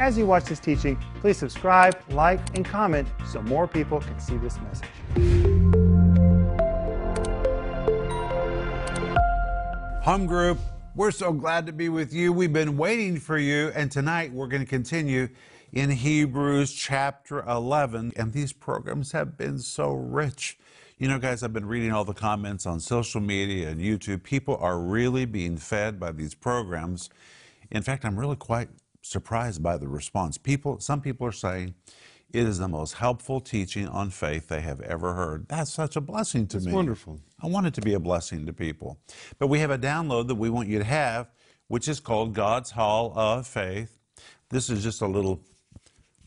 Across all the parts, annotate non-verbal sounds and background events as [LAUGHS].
As you watch this teaching, please subscribe, like, and comment so more people can see this message. Home Group, we're so glad to be with you. We've been waiting for you, and tonight we're going to continue in Hebrews chapter 11. And these programs have been so rich. You know, guys, I've been reading all the comments on social media and YouTube. People are really being fed by these programs. In fact, I'm really quite surprised by the response. People, some people are saying it is the most helpful teaching on faith they have ever heard. That's such a blessing to me. It's me. wonderful. I want it to be a blessing to people. But we have a download that we want you to have, which is called God's Hall of Faith. This is just a little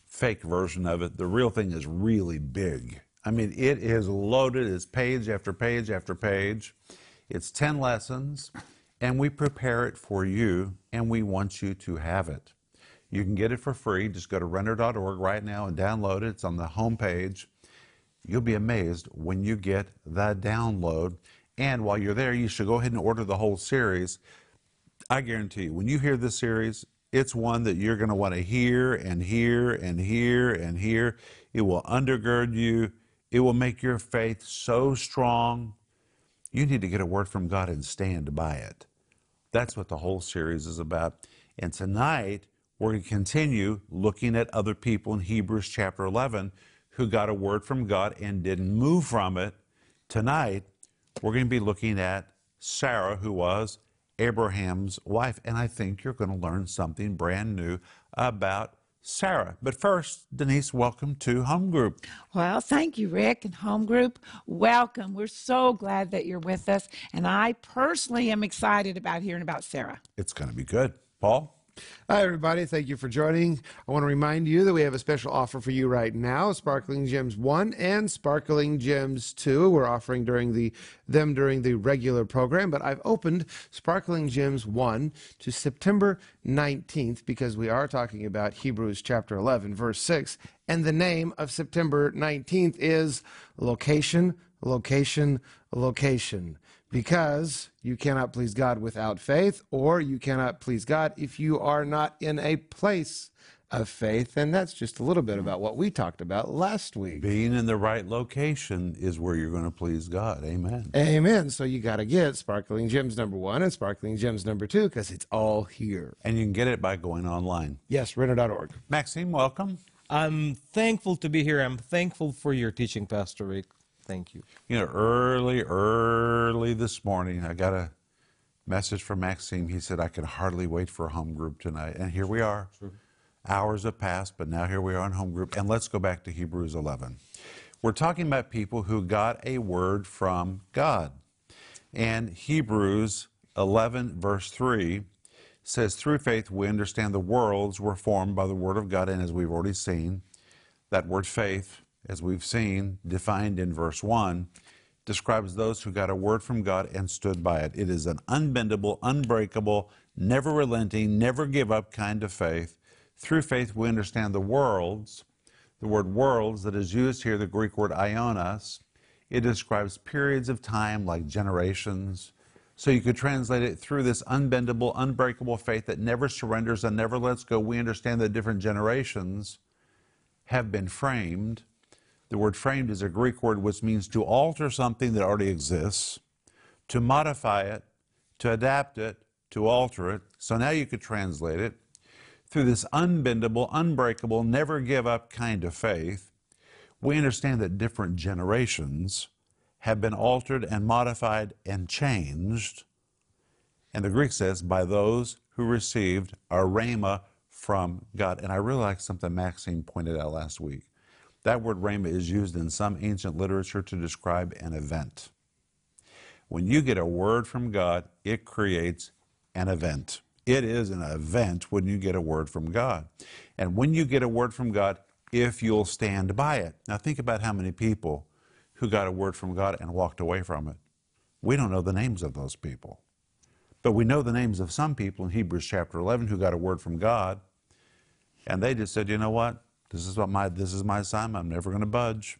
fake version of it. The real thing is really big. I mean, it is loaded. It's page after page after page. It's 10 lessons, and we prepare it for you, and we want you to have it. You can get it for free. Just go to renner.org right now and download it. It's on the home page. You'll be amazed when you get the download. And while you're there, you should go ahead and order the whole series. I guarantee you, when you hear this series, it's one that you're going to want to hear and hear and hear and hear. It will undergird you, it will make your faith so strong. You need to get a word from God and stand by it. That's what the whole series is about. And tonight, we're going to continue looking at other people in Hebrews chapter 11 who got a word from God and didn't move from it. Tonight, we're going to be looking at Sarah, who was Abraham's wife. And I think you're going to learn something brand new about Sarah. But first, Denise, welcome to Home Group. Well, thank you, Rick and Home Group. Welcome. We're so glad that you're with us. And I personally am excited about hearing about Sarah. It's going to be good. Paul? Hi, everybody. Thank you for joining. I want to remind you that we have a special offer for you right now Sparkling Gems 1 and Sparkling Gems 2. We're offering during the them during the regular program, but I've opened Sparkling Gems 1 to September 19th because we are talking about Hebrews chapter 11, verse 6. And the name of September 19th is Location, Location, Location because you cannot please God without faith, or you cannot please God if you are not in a place of faith. And that's just a little bit about what we talked about last week. Being in the right location is where you're going to please God. Amen. Amen. So you got to get Sparkling Gems number one and Sparkling Gems number two because it's all here. And you can get it by going online. Yes, renner.org. Maxime, welcome. I'm thankful to be here. I'm thankful for your teaching, Pastor Rick. Thank you. You know, early, early this morning, I got a message from Maxime. He said, I could hardly wait for a home group tonight. And here we are. Hours have passed, but now here we are on home group. And let's go back to Hebrews 11. We're talking about people who got a word from God. And Hebrews 11, verse 3 says, Through faith we understand the worlds were formed by the word of God. And as we've already seen, that word faith, as we've seen, defined in verse 1, describes those who got a word from God and stood by it. It is an unbendable, unbreakable, never relenting, never give up kind of faith. Through faith, we understand the worlds. The word worlds that is used here, the Greek word ionos, it describes periods of time like generations. So you could translate it through this unbendable, unbreakable faith that never surrenders and never lets go. We understand that different generations have been framed. The word framed is a Greek word which means to alter something that already exists, to modify it, to adapt it, to alter it. So now you could translate it through this unbendable, unbreakable, never give up kind of faith. We understand that different generations have been altered and modified and changed. And the Greek says, by those who received a rhema from God. And I really like something Maxime pointed out last week. That word rhema is used in some ancient literature to describe an event. When you get a word from God, it creates an event. It is an event when you get a word from God. And when you get a word from God, if you'll stand by it. Now, think about how many people who got a word from God and walked away from it. We don't know the names of those people. But we know the names of some people in Hebrews chapter 11 who got a word from God, and they just said, you know what? This is what my this is my assignment. I'm never going to budge.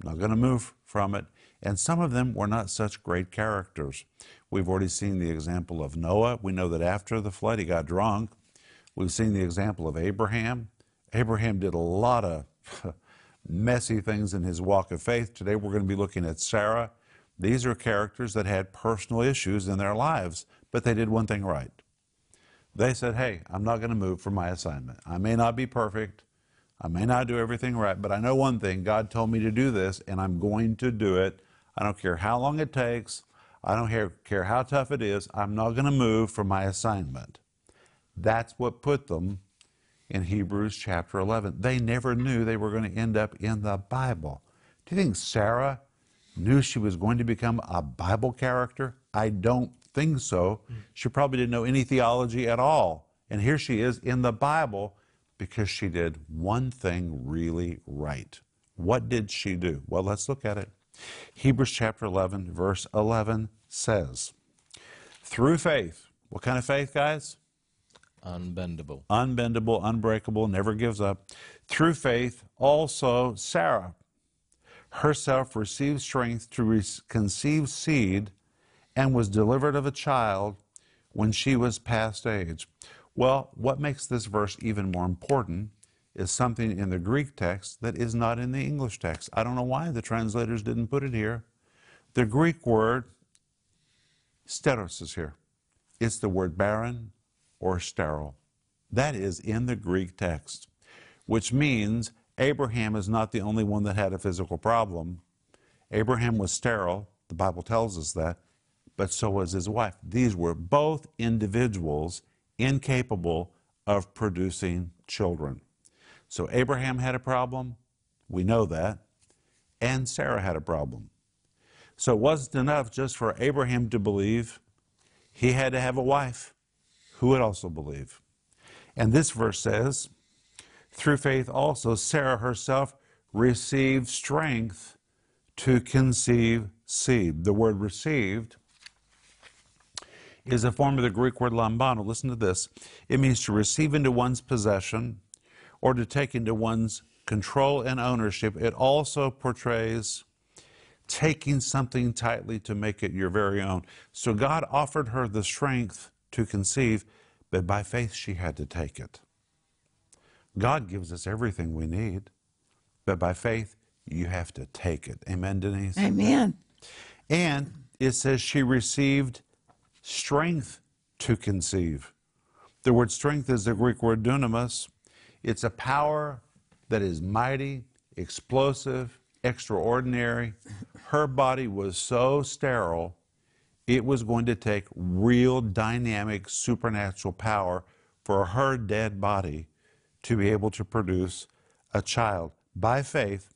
I'm not going to move from it. And some of them were not such great characters. We've already seen the example of Noah. We know that after the flood, he got drunk. We've seen the example of Abraham. Abraham did a lot of [LAUGHS] messy things in his walk of faith. Today we're going to be looking at Sarah. These are characters that had personal issues in their lives, but they did one thing right. They said, Hey, I'm not going to move from my assignment. I may not be perfect. I may not do everything right, but I know one thing God told me to do this, and I'm going to do it. I don't care how long it takes. I don't care, how tough it is. I'm not going to move from my assignment. That's what put them in Hebrews chapter 11. They never knew they were going to end up in the Bible. Do you think Sarah knew she was going to become a Bible character? I don't think so. Hmm. She probably didn't know any theology at all. And here she is in the Bible because she did one thing really right. What did she do? Well, let's look at it. Hebrews chapter 11, verse 11 says, Through faith, what kind of faith, guys? Unbendable. unbendable, unbreakable, never gives up. Through faith, also Sarah herself received strength to re- conceive seed and was delivered of a child when she was past age. Well, what makes this verse even more important is something in the Greek text that is not in the English text. I don't know why the translators didn't put it here. The Greek word steros is here. It's the word barren or sterile. That is in the Greek text, which means Abraham is not the only one that had a physical problem. Abraham was sterile, the Bible tells us that, but so was his wife. These were both individuals incapable of producing children. So Abraham had a problem, we know that, and Sarah had a problem. So it wasn't enough just for Abraham to believe, he had to have a wife who would also believe. And this verse says, through faith also, Sarah herself received strength to conceive seed. The word received is a form of the Greek word lambano. Listen to this it means to receive into one's possession or to take into one's control and ownership. It also portrays taking something tightly to make it your very own. So God offered her the strength to conceive, but by faith she had to take it. God gives us everything we need, but by faith you have to take it. Amen, Denise? Amen. And it says she received strength to conceive. The word strength is the Greek word dunamis. It's a power that is mighty, explosive, extraordinary. Her body was so sterile, it was going to take real dynamic supernatural power for her dead body to be able to produce a child. By faith,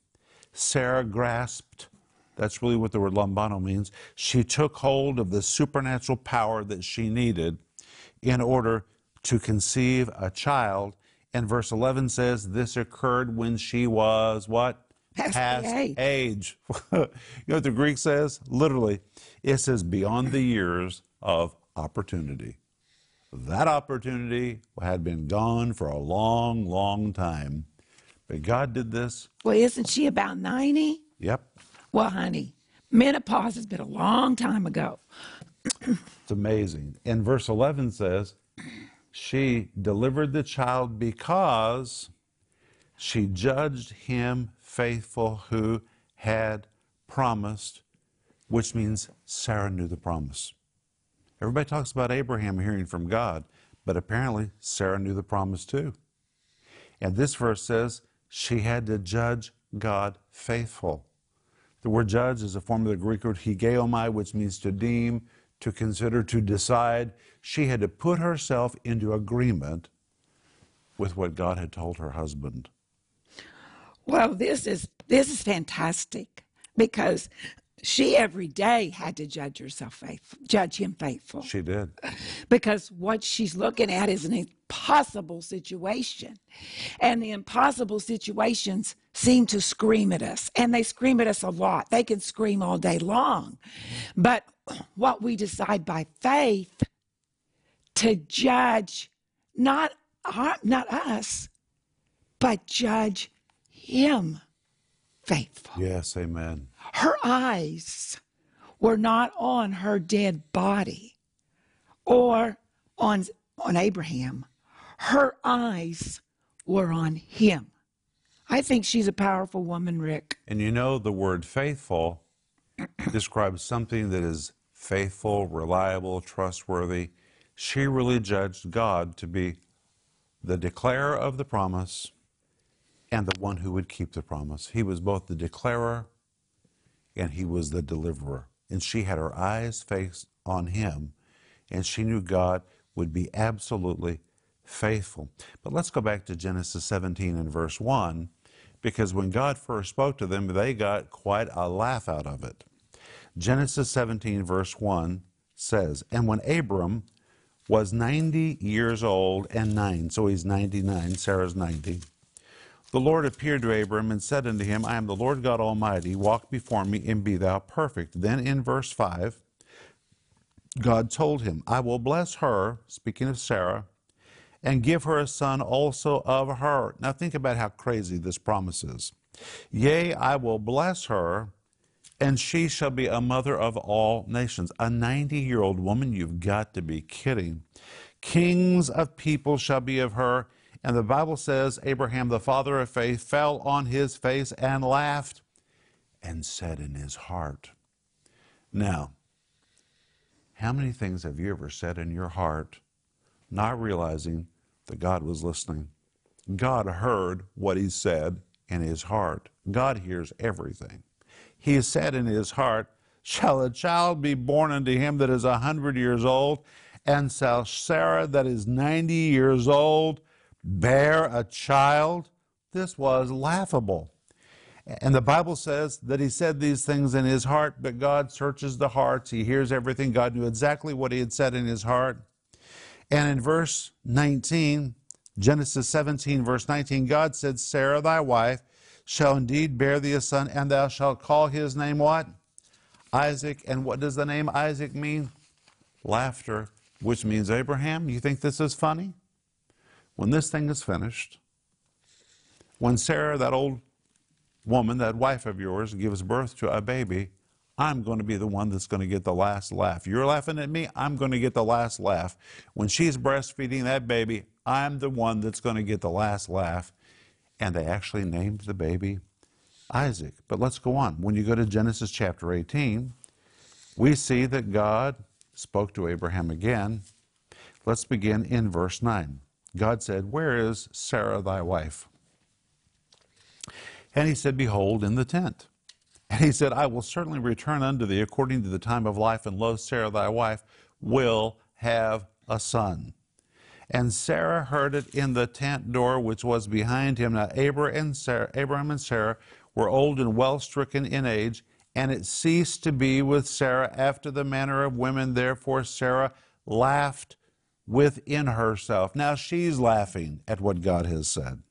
Sarah grasped, that's really what the word lambano means. She took hold of the supernatural power that she needed in order to conceive a child. And verse 11 says this occurred when she was what? Past age. [LAUGHS] you know what the Greek says? Literally, it says beyond the years of opportunity. That opportunity had been gone for a long, long time. But God did this. Well, isn't she about 90? Yep. Well, honey, menopause has been a long time ago. It's amazing. And verse 11 says, She delivered the child because she judged him faithful who had promised, which means Sarah knew the promise. Everybody talks about Abraham hearing from God, but apparently Sarah knew the promise too. And this verse says she had to judge God faithful. The word judge is a form of the Greek word hegeomai, which means to deem, to consider, to decide. She had to put herself into agreement with what God had told her husband. Well, this is this is fantastic because she every day had to judge herself faithful, judge him faithful. She did. because what she's looking at is an impossible situation. And the impossible situations seem to scream at us, and they scream at us a lot. They can scream all day long. But what we decide by faith to judge not our, not us, but judge him faithful. Yes, amen. Her eyes were not on her dead body or on, on Abraham. her eyes were on him. I think she's a powerful woman, Rick. And you know, the word faithful [CLEARS THROAT] describes something that is faithful, reliable, trustworthy. She really judged God to be the declarer of the promise and the one who would keep the promise. He was both the declarer and he was the deliverer. And she had her eyes fixed on him, and she knew God would be absolutely faithful. But let's go back to Genesis 17 and verse 1, because when God first spoke to them, they got quite a laugh out of it. Genesis 17, verse 1 says, And when Abram was 90 years old and nine, so he's 99, Sarah's 90, the Lord appeared to Abram and said unto him, I am the Lord God Almighty, walk before me and be thou perfect. Then in verse 5, God told him, I will bless her, speaking of Sarah, and give her a son also of her. Now think about how crazy this promise is. Yea, I will bless her, and she shall be a mother of all nations. A 90 year old woman, you've got to be kidding. Kings of people shall be of her. And the Bible says, Abraham, the father of faith, fell on his face and laughed and said in his heart. Now, how many things have you ever said in your heart, not realizing that God was listening? God heard what he said in his heart. God hears everything. He said in his heart, Shall a child be born unto him that is a hundred years old, and shall Sarah that is ninety years old bear a child? This was laughable. And the Bible says that he said these things in his heart, but God searches the hearts. He hears everything. God knew exactly what he had said in his heart. And in verse 19, Genesis 17, verse 19, God said, Sarah, thy wife, shall indeed bear thee a son, and thou shalt call his name what? Isaac. And what does the name Isaac mean? Laughter, which means Abraham. You think this is funny? When this thing is finished, when Sarah, that old woman, that wife of yours, gives birth to a baby, I'm going to be the one that's going to get the last laugh. You're laughing at me, I'm going to get the last laugh. When she's breastfeeding that baby, I'm the one that's going to get the last laugh. And they actually named the baby Isaac. But let's go on. When you go to Genesis chapter 18, we see that God spoke to Abraham again. Let's begin in verse 9. God said, Where is Sarah thy wife? And he said, Behold, in the tent. And he said, I will certainly return unto thee according to the time of life, and lo, Sarah thy wife will have a son. And Sarah heard it in the tent door which was behind him. Now Abraham and Sarah, Abraham and Sarah were old and well stricken in age, and it ceased to be with Sarah after the manner of women. Therefore Sarah laughed within herself. Now she's laughing at what God has said.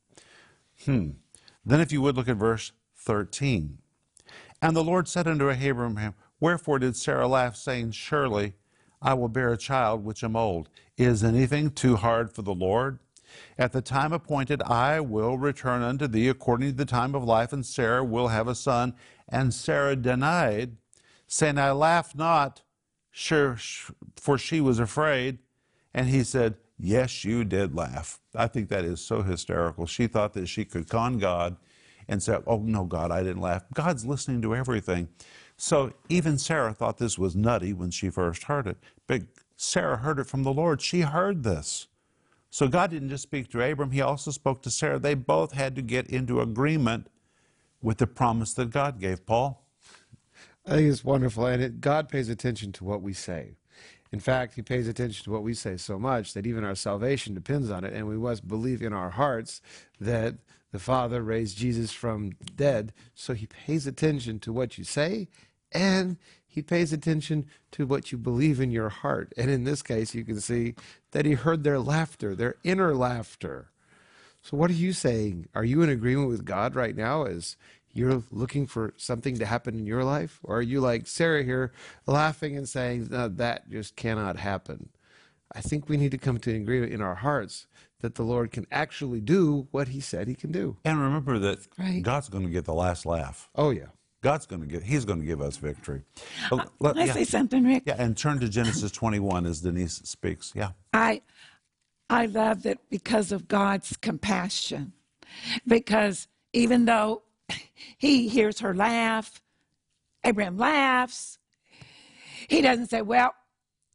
Hmm. Then, if you would look at verse 13. And the Lord said unto Abraham, Wherefore did Sarah laugh, saying, Surely I will bear a child which am old. Is anything too hard for the Lord? At the time appointed, I will return unto thee according to the time of life, and Sarah will have a son. And Sarah denied, saying, I laugh not, sure, for she was afraid. And he said, Yes, you did laugh. I think that is so hysterical. She thought that she could con God and say, Oh, no, God, I didn't laugh. God's listening to everything. So even Sarah thought this was nutty when she first heard it. But Sarah heard it from the Lord. She heard this. So God didn't just speak to Abram, He also spoke to Sarah. They both had to get into agreement with the promise that God gave. Paul? I think it's wonderful. And it, God pays attention to what we say. In fact, he pays attention to what we say so much that even our salvation depends on it. And we must believe in our hearts that the Father raised Jesus from dead. So he pays attention to what you say and he pays attention to what you believe in your heart. And in this case, you can see that he heard their laughter, their inner laughter. So, what are you saying? Are you in agreement with God right now as you're looking for something to happen in your life? Or are you like Sarah here, laughing and saying, no, that just cannot happen? I think we need to come to an agreement in our hearts that the Lord can actually do what he said he can do. And remember that Right. God's going to get the last laugh. Oh, yeah. God's going to get, He's going to give us victory. [GASPS] But let- Can I yeah. say something, Rick? Yeah, and turn to Genesis 21 as Denise speaks. Yeah. I I love that because of God's compassion. Because even though he hears her laugh, Abraham laughs, he doesn't say, Well,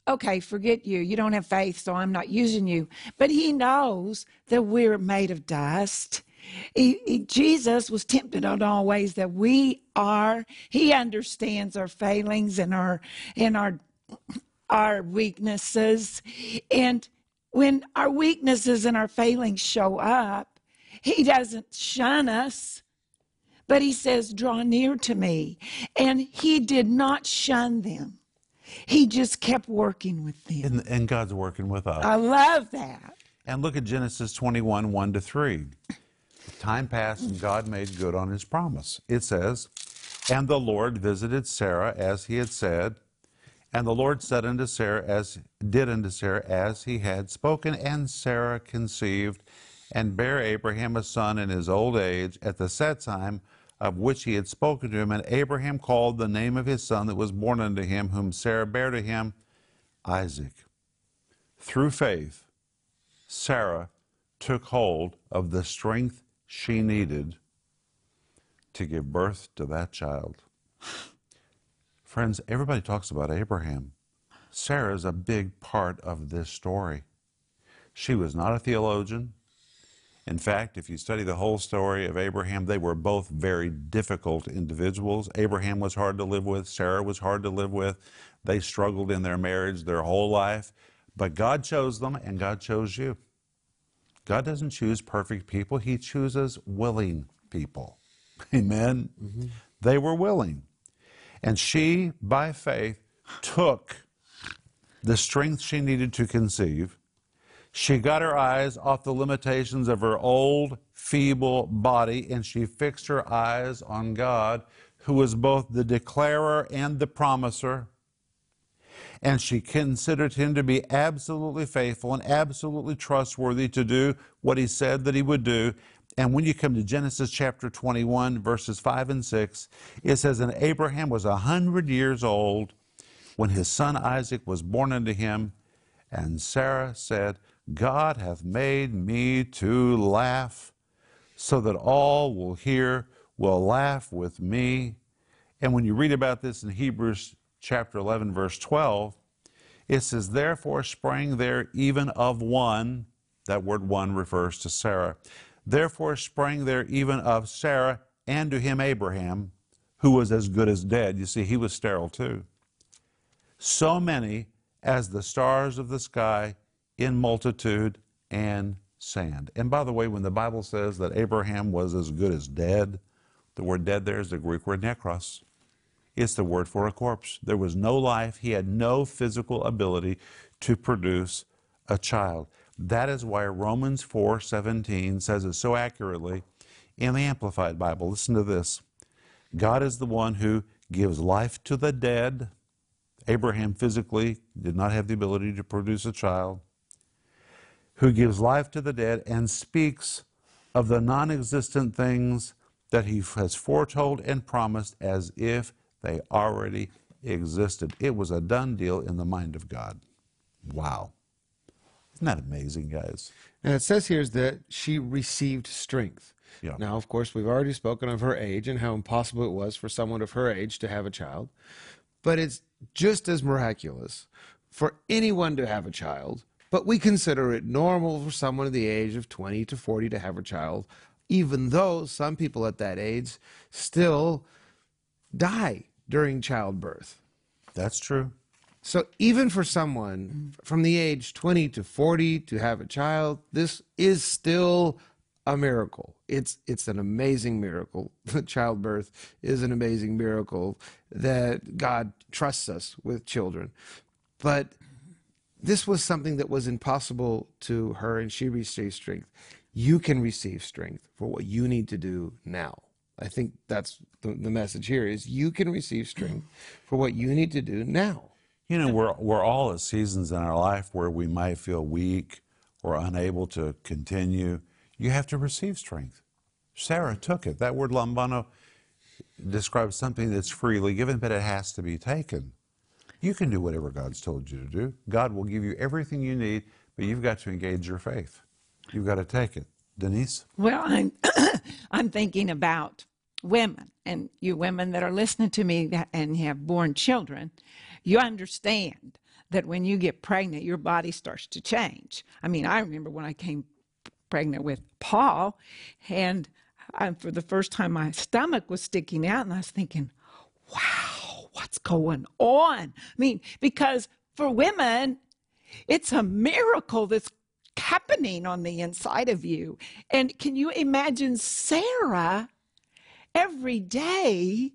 okay, forget you. You don't have faith, so I'm not using you. But he knows that we're made of dust. He, he- Jesus was tempted in all ways that we are. He understands our failings and our and our our weaknesses. And when our weaknesses and our failings show up, he doesn't shun us, but he says, Draw near to me. And he did not shun them. He just kept working with them. And, and God's working with us. I love that. And look at Genesis 21, 1 to 3. Time passed and God made good on his promise. It says, And the Lord visited Sarah as he had said, and the Lord said unto Sarah as did unto Sarah as he had spoken, and Sarah conceived and bare Abraham a son in his old age at the set time of which he had spoken to him. And Abraham called the name of his son that was born unto him, whom Sarah bare to him, Isaac. Through faith, Sarah took hold of the strength she needed to give birth to that child. Friends, everybody talks about Abraham. Sarah is a big part of this story. She was not a theologian. In fact, if you study the whole story of Abraham, they were both very difficult individuals. Abraham was hard to live with, Sarah was hard to live with. They struggled in their marriage their whole life. But God chose them, and God chose you. God doesn't choose perfect people, He chooses willing people. [LAUGHS] Amen. Mm-hmm. They were willing. And she, by faith, took the strength she needed to conceive. She got her eyes off the limitations of her old, feeble body, and she fixed her eyes on God, who was both the declarer and the promiser. And she considered him to be absolutely faithful and absolutely trustworthy to do what he said that he would do. And when you come to Genesis chapter 21, verses 5 and 6, it says, And Abraham was a hundred years old when his son Isaac was born unto him. And Sarah said, God hath made me to laugh, so that all will hear will laugh with me. And when you read about this in Hebrews chapter 11, verse 12, it says, Therefore sprang there even of one, that word one refers to Sarah. Therefore sprang there even of Sarah and to him Abraham, who was as good as dead. You see, he was sterile too. So many as the stars of the sky in multitude and sand. And by the way, when the Bible says that Abraham was as good as dead, the word dead there is the Greek word nekros. It's the word for a corpse. There was no life. He had no physical ability to produce a child. That is why Romans 4:17 says it so accurately in the Amplified Bible. Listen to this. God is the one who gives life to the dead. Abraham physically did not have the ability to produce a child. Who gives life to the dead and speaks of the non existent things that he has foretold and promised as if they already existed. It was a done deal in the mind of God. Wow. Isn't that amazing, guys? And it says here is that she received strength. Yeah. Now, of course, we've already spoken of her age and how impossible it was for someone of her age to have a child. But it's just as miraculous for anyone to have a child. But we consider it normal for someone of the age of 20 to 40 to have a child, even though some people at that age still die during childbirth. That's true. So even for someone from the age 20 to 40 to have a child, this is still a miracle. It's it's an amazing miracle. [LAUGHS] Childbirth is an amazing miracle that God trusts us with children. But this was something that was impossible to her and she received strength. You can receive strength for what you need to do now. I think that's the, the message here is you can receive strength for what you need to do now. You know, we're, we're all at seasons in our life where we might feel weak or unable to continue. You have to receive strength. Sarah took it. That word lambano describes something that's freely given, but it has to be taken. You can do whatever God's told you to do. God will give you everything you need, but you've got to engage your faith. You've got to take it. Denise? Well, I'm [COUGHS] I'm thinking about women and you women that are listening to me and have born children. You understand that when you get pregnant, your body starts to change. I mean, I remember when I came pregnant with Paul, and I, for the first time, my stomach was sticking out, and I was thinking, "Wow, what's going on?" I mean, because for women, it's a miracle that's happening on the inside of you. And can you imagine Sarah every day?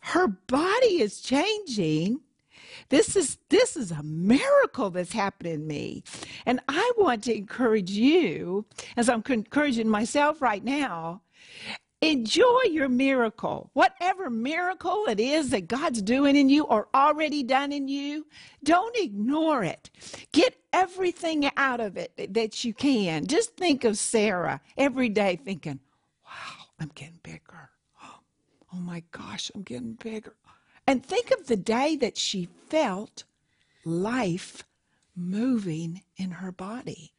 Her body is changing. This is this is a miracle that's happened in me. And I want to encourage you, as I'm encouraging myself right now, Enjoy your miracle. Whatever miracle it is that God's doing in you or already done in you, don't ignore it. Get everything out of it that you can. Just think of Sarah every day thinking, wow, I'm getting bigger. [GASPS] Oh my gosh, I'm getting bigger. And think of the day that she felt life moving in her body.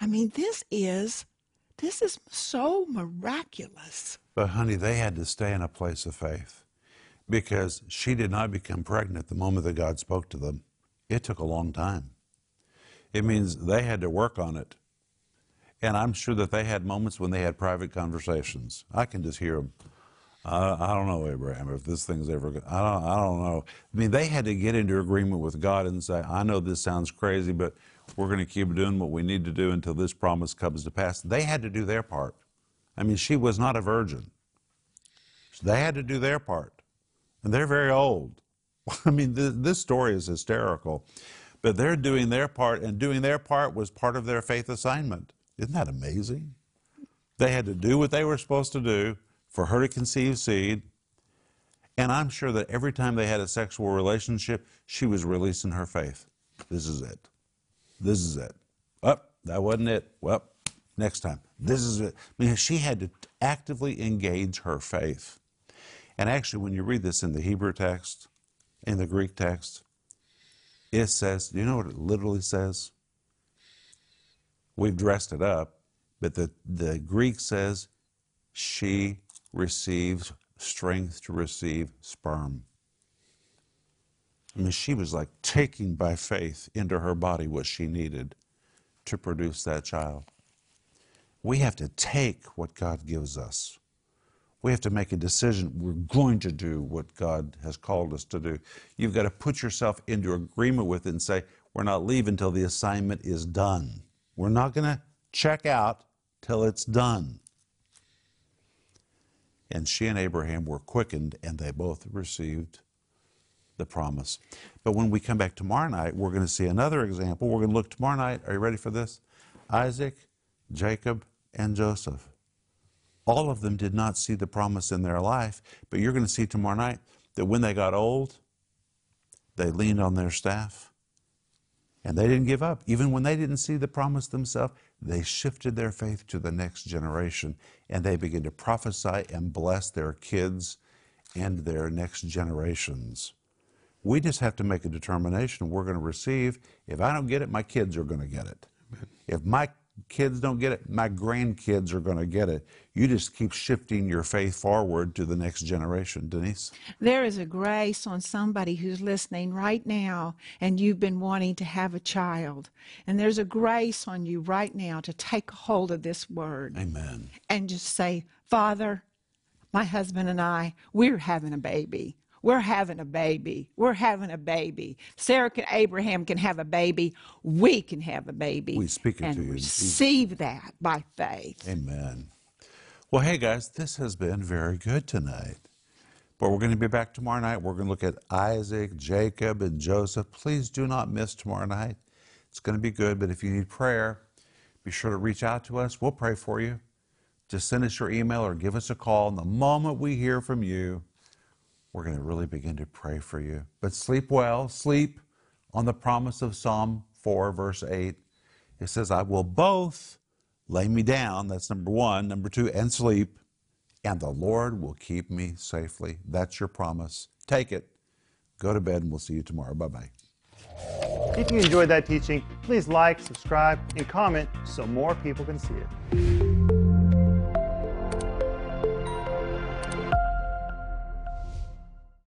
I mean, this is this is so miraculous. But, honey, they had to stay in a place of faith because she did not become pregnant the moment that God spoke to them. It took a long time. It means they had to work on it. And I'm sure that they had moments when they had private conversations. I can just hear them. I, don't know, Abraham, if this thing's ever I don't, I don't know. I mean, they had to get into agreement with God and say, I know this sounds crazy, but we're going to keep doing what we need to do until this promise comes to pass. They had to do their part. I mean, she was not a virgin. So they had to do their part. And they're very old. [LAUGHS] I mean, th- this story is hysterical. But they're doing their part, and doing their part was part of their faith assignment. Isn't that amazing? They had to do what they were supposed to do for her to conceive seed. And I'm sure that every time they had a sexual relationship, she was releasing her faith. This is it. This is it. Oh, that wasn't it. Well, next time. This is it. Mean, she had to actively engage her faith. And actually, when you read this in the Hebrew text, in the Greek text, it says, do you know what it literally says? We've dressed it up, but the, the Greek says, she receives strength to receive sperm. I mean, she was like taking by faith into her body what she needed to produce that child. We have to take what God gives us. We have to make a decision. We're going to do what God has called us to do. You've got to put yourself into agreement with it and say, We're not leaving until the assignment is done. We're not going to check out till it's done. And she and Abraham were quickened, and they both received the promise. But when we come back tomorrow night, we're going to see another example. We're going to look tomorrow night. Are you ready for this? Isaac, Jacob, and Joseph. All of them did not see the promise in their life, but you're going to see tomorrow night that when they got old, they leaned on their staff and they didn't give up. Even when they didn't see the promise themselves, they shifted their faith to the next generation and they began to prophesy and bless their kids and their next generations. We just have to make a determination we're going to receive. If I don't get it, my kids are going to get it. Amen. If my kids don't get it, my grandkids are going to get it. You just keep shifting your faith forward to the next generation. Denise? There is a grace on somebody who's listening right now, and you've been wanting to have a child. And there's a grace on you right now to take hold of this word. Amen. And just say, Father, my husband and I, we're having a baby. We're having a baby. We're having a baby. Sarah and Abraham can have a baby. We can have a baby. We speak it and to you. Receive that by faith. Amen. Well, hey guys, this has been very good tonight. But we're going to be back tomorrow night. We're going to look at Isaac, Jacob, and Joseph. Please do not miss tomorrow night. It's going to be good. But if you need prayer, be sure to reach out to us. We'll pray for you. Just send us your email or give us a call. And the moment we hear from you, we're going to really begin to pray for you. But sleep well, sleep on the promise of Psalm 4, verse 8. It says, I will both lay me down, that's number one, number two, and sleep, and the Lord will keep me safely. That's your promise. Take it. Go to bed, and we'll see you tomorrow. Bye bye. If you enjoyed that teaching, please like, subscribe, and comment so more people can see it.